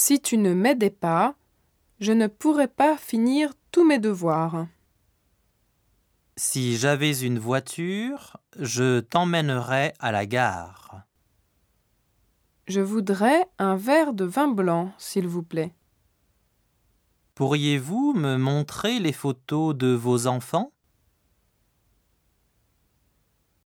Si tu ne m'aidais pas, je ne pourrais pas finir tous mes devoirs. Si j'avais une voiture, je t'emmènerais à la gare. Je voudrais un verre de vin blanc, s'il vous plaît. Pourriez-vous me montrer les photos de vos enfants?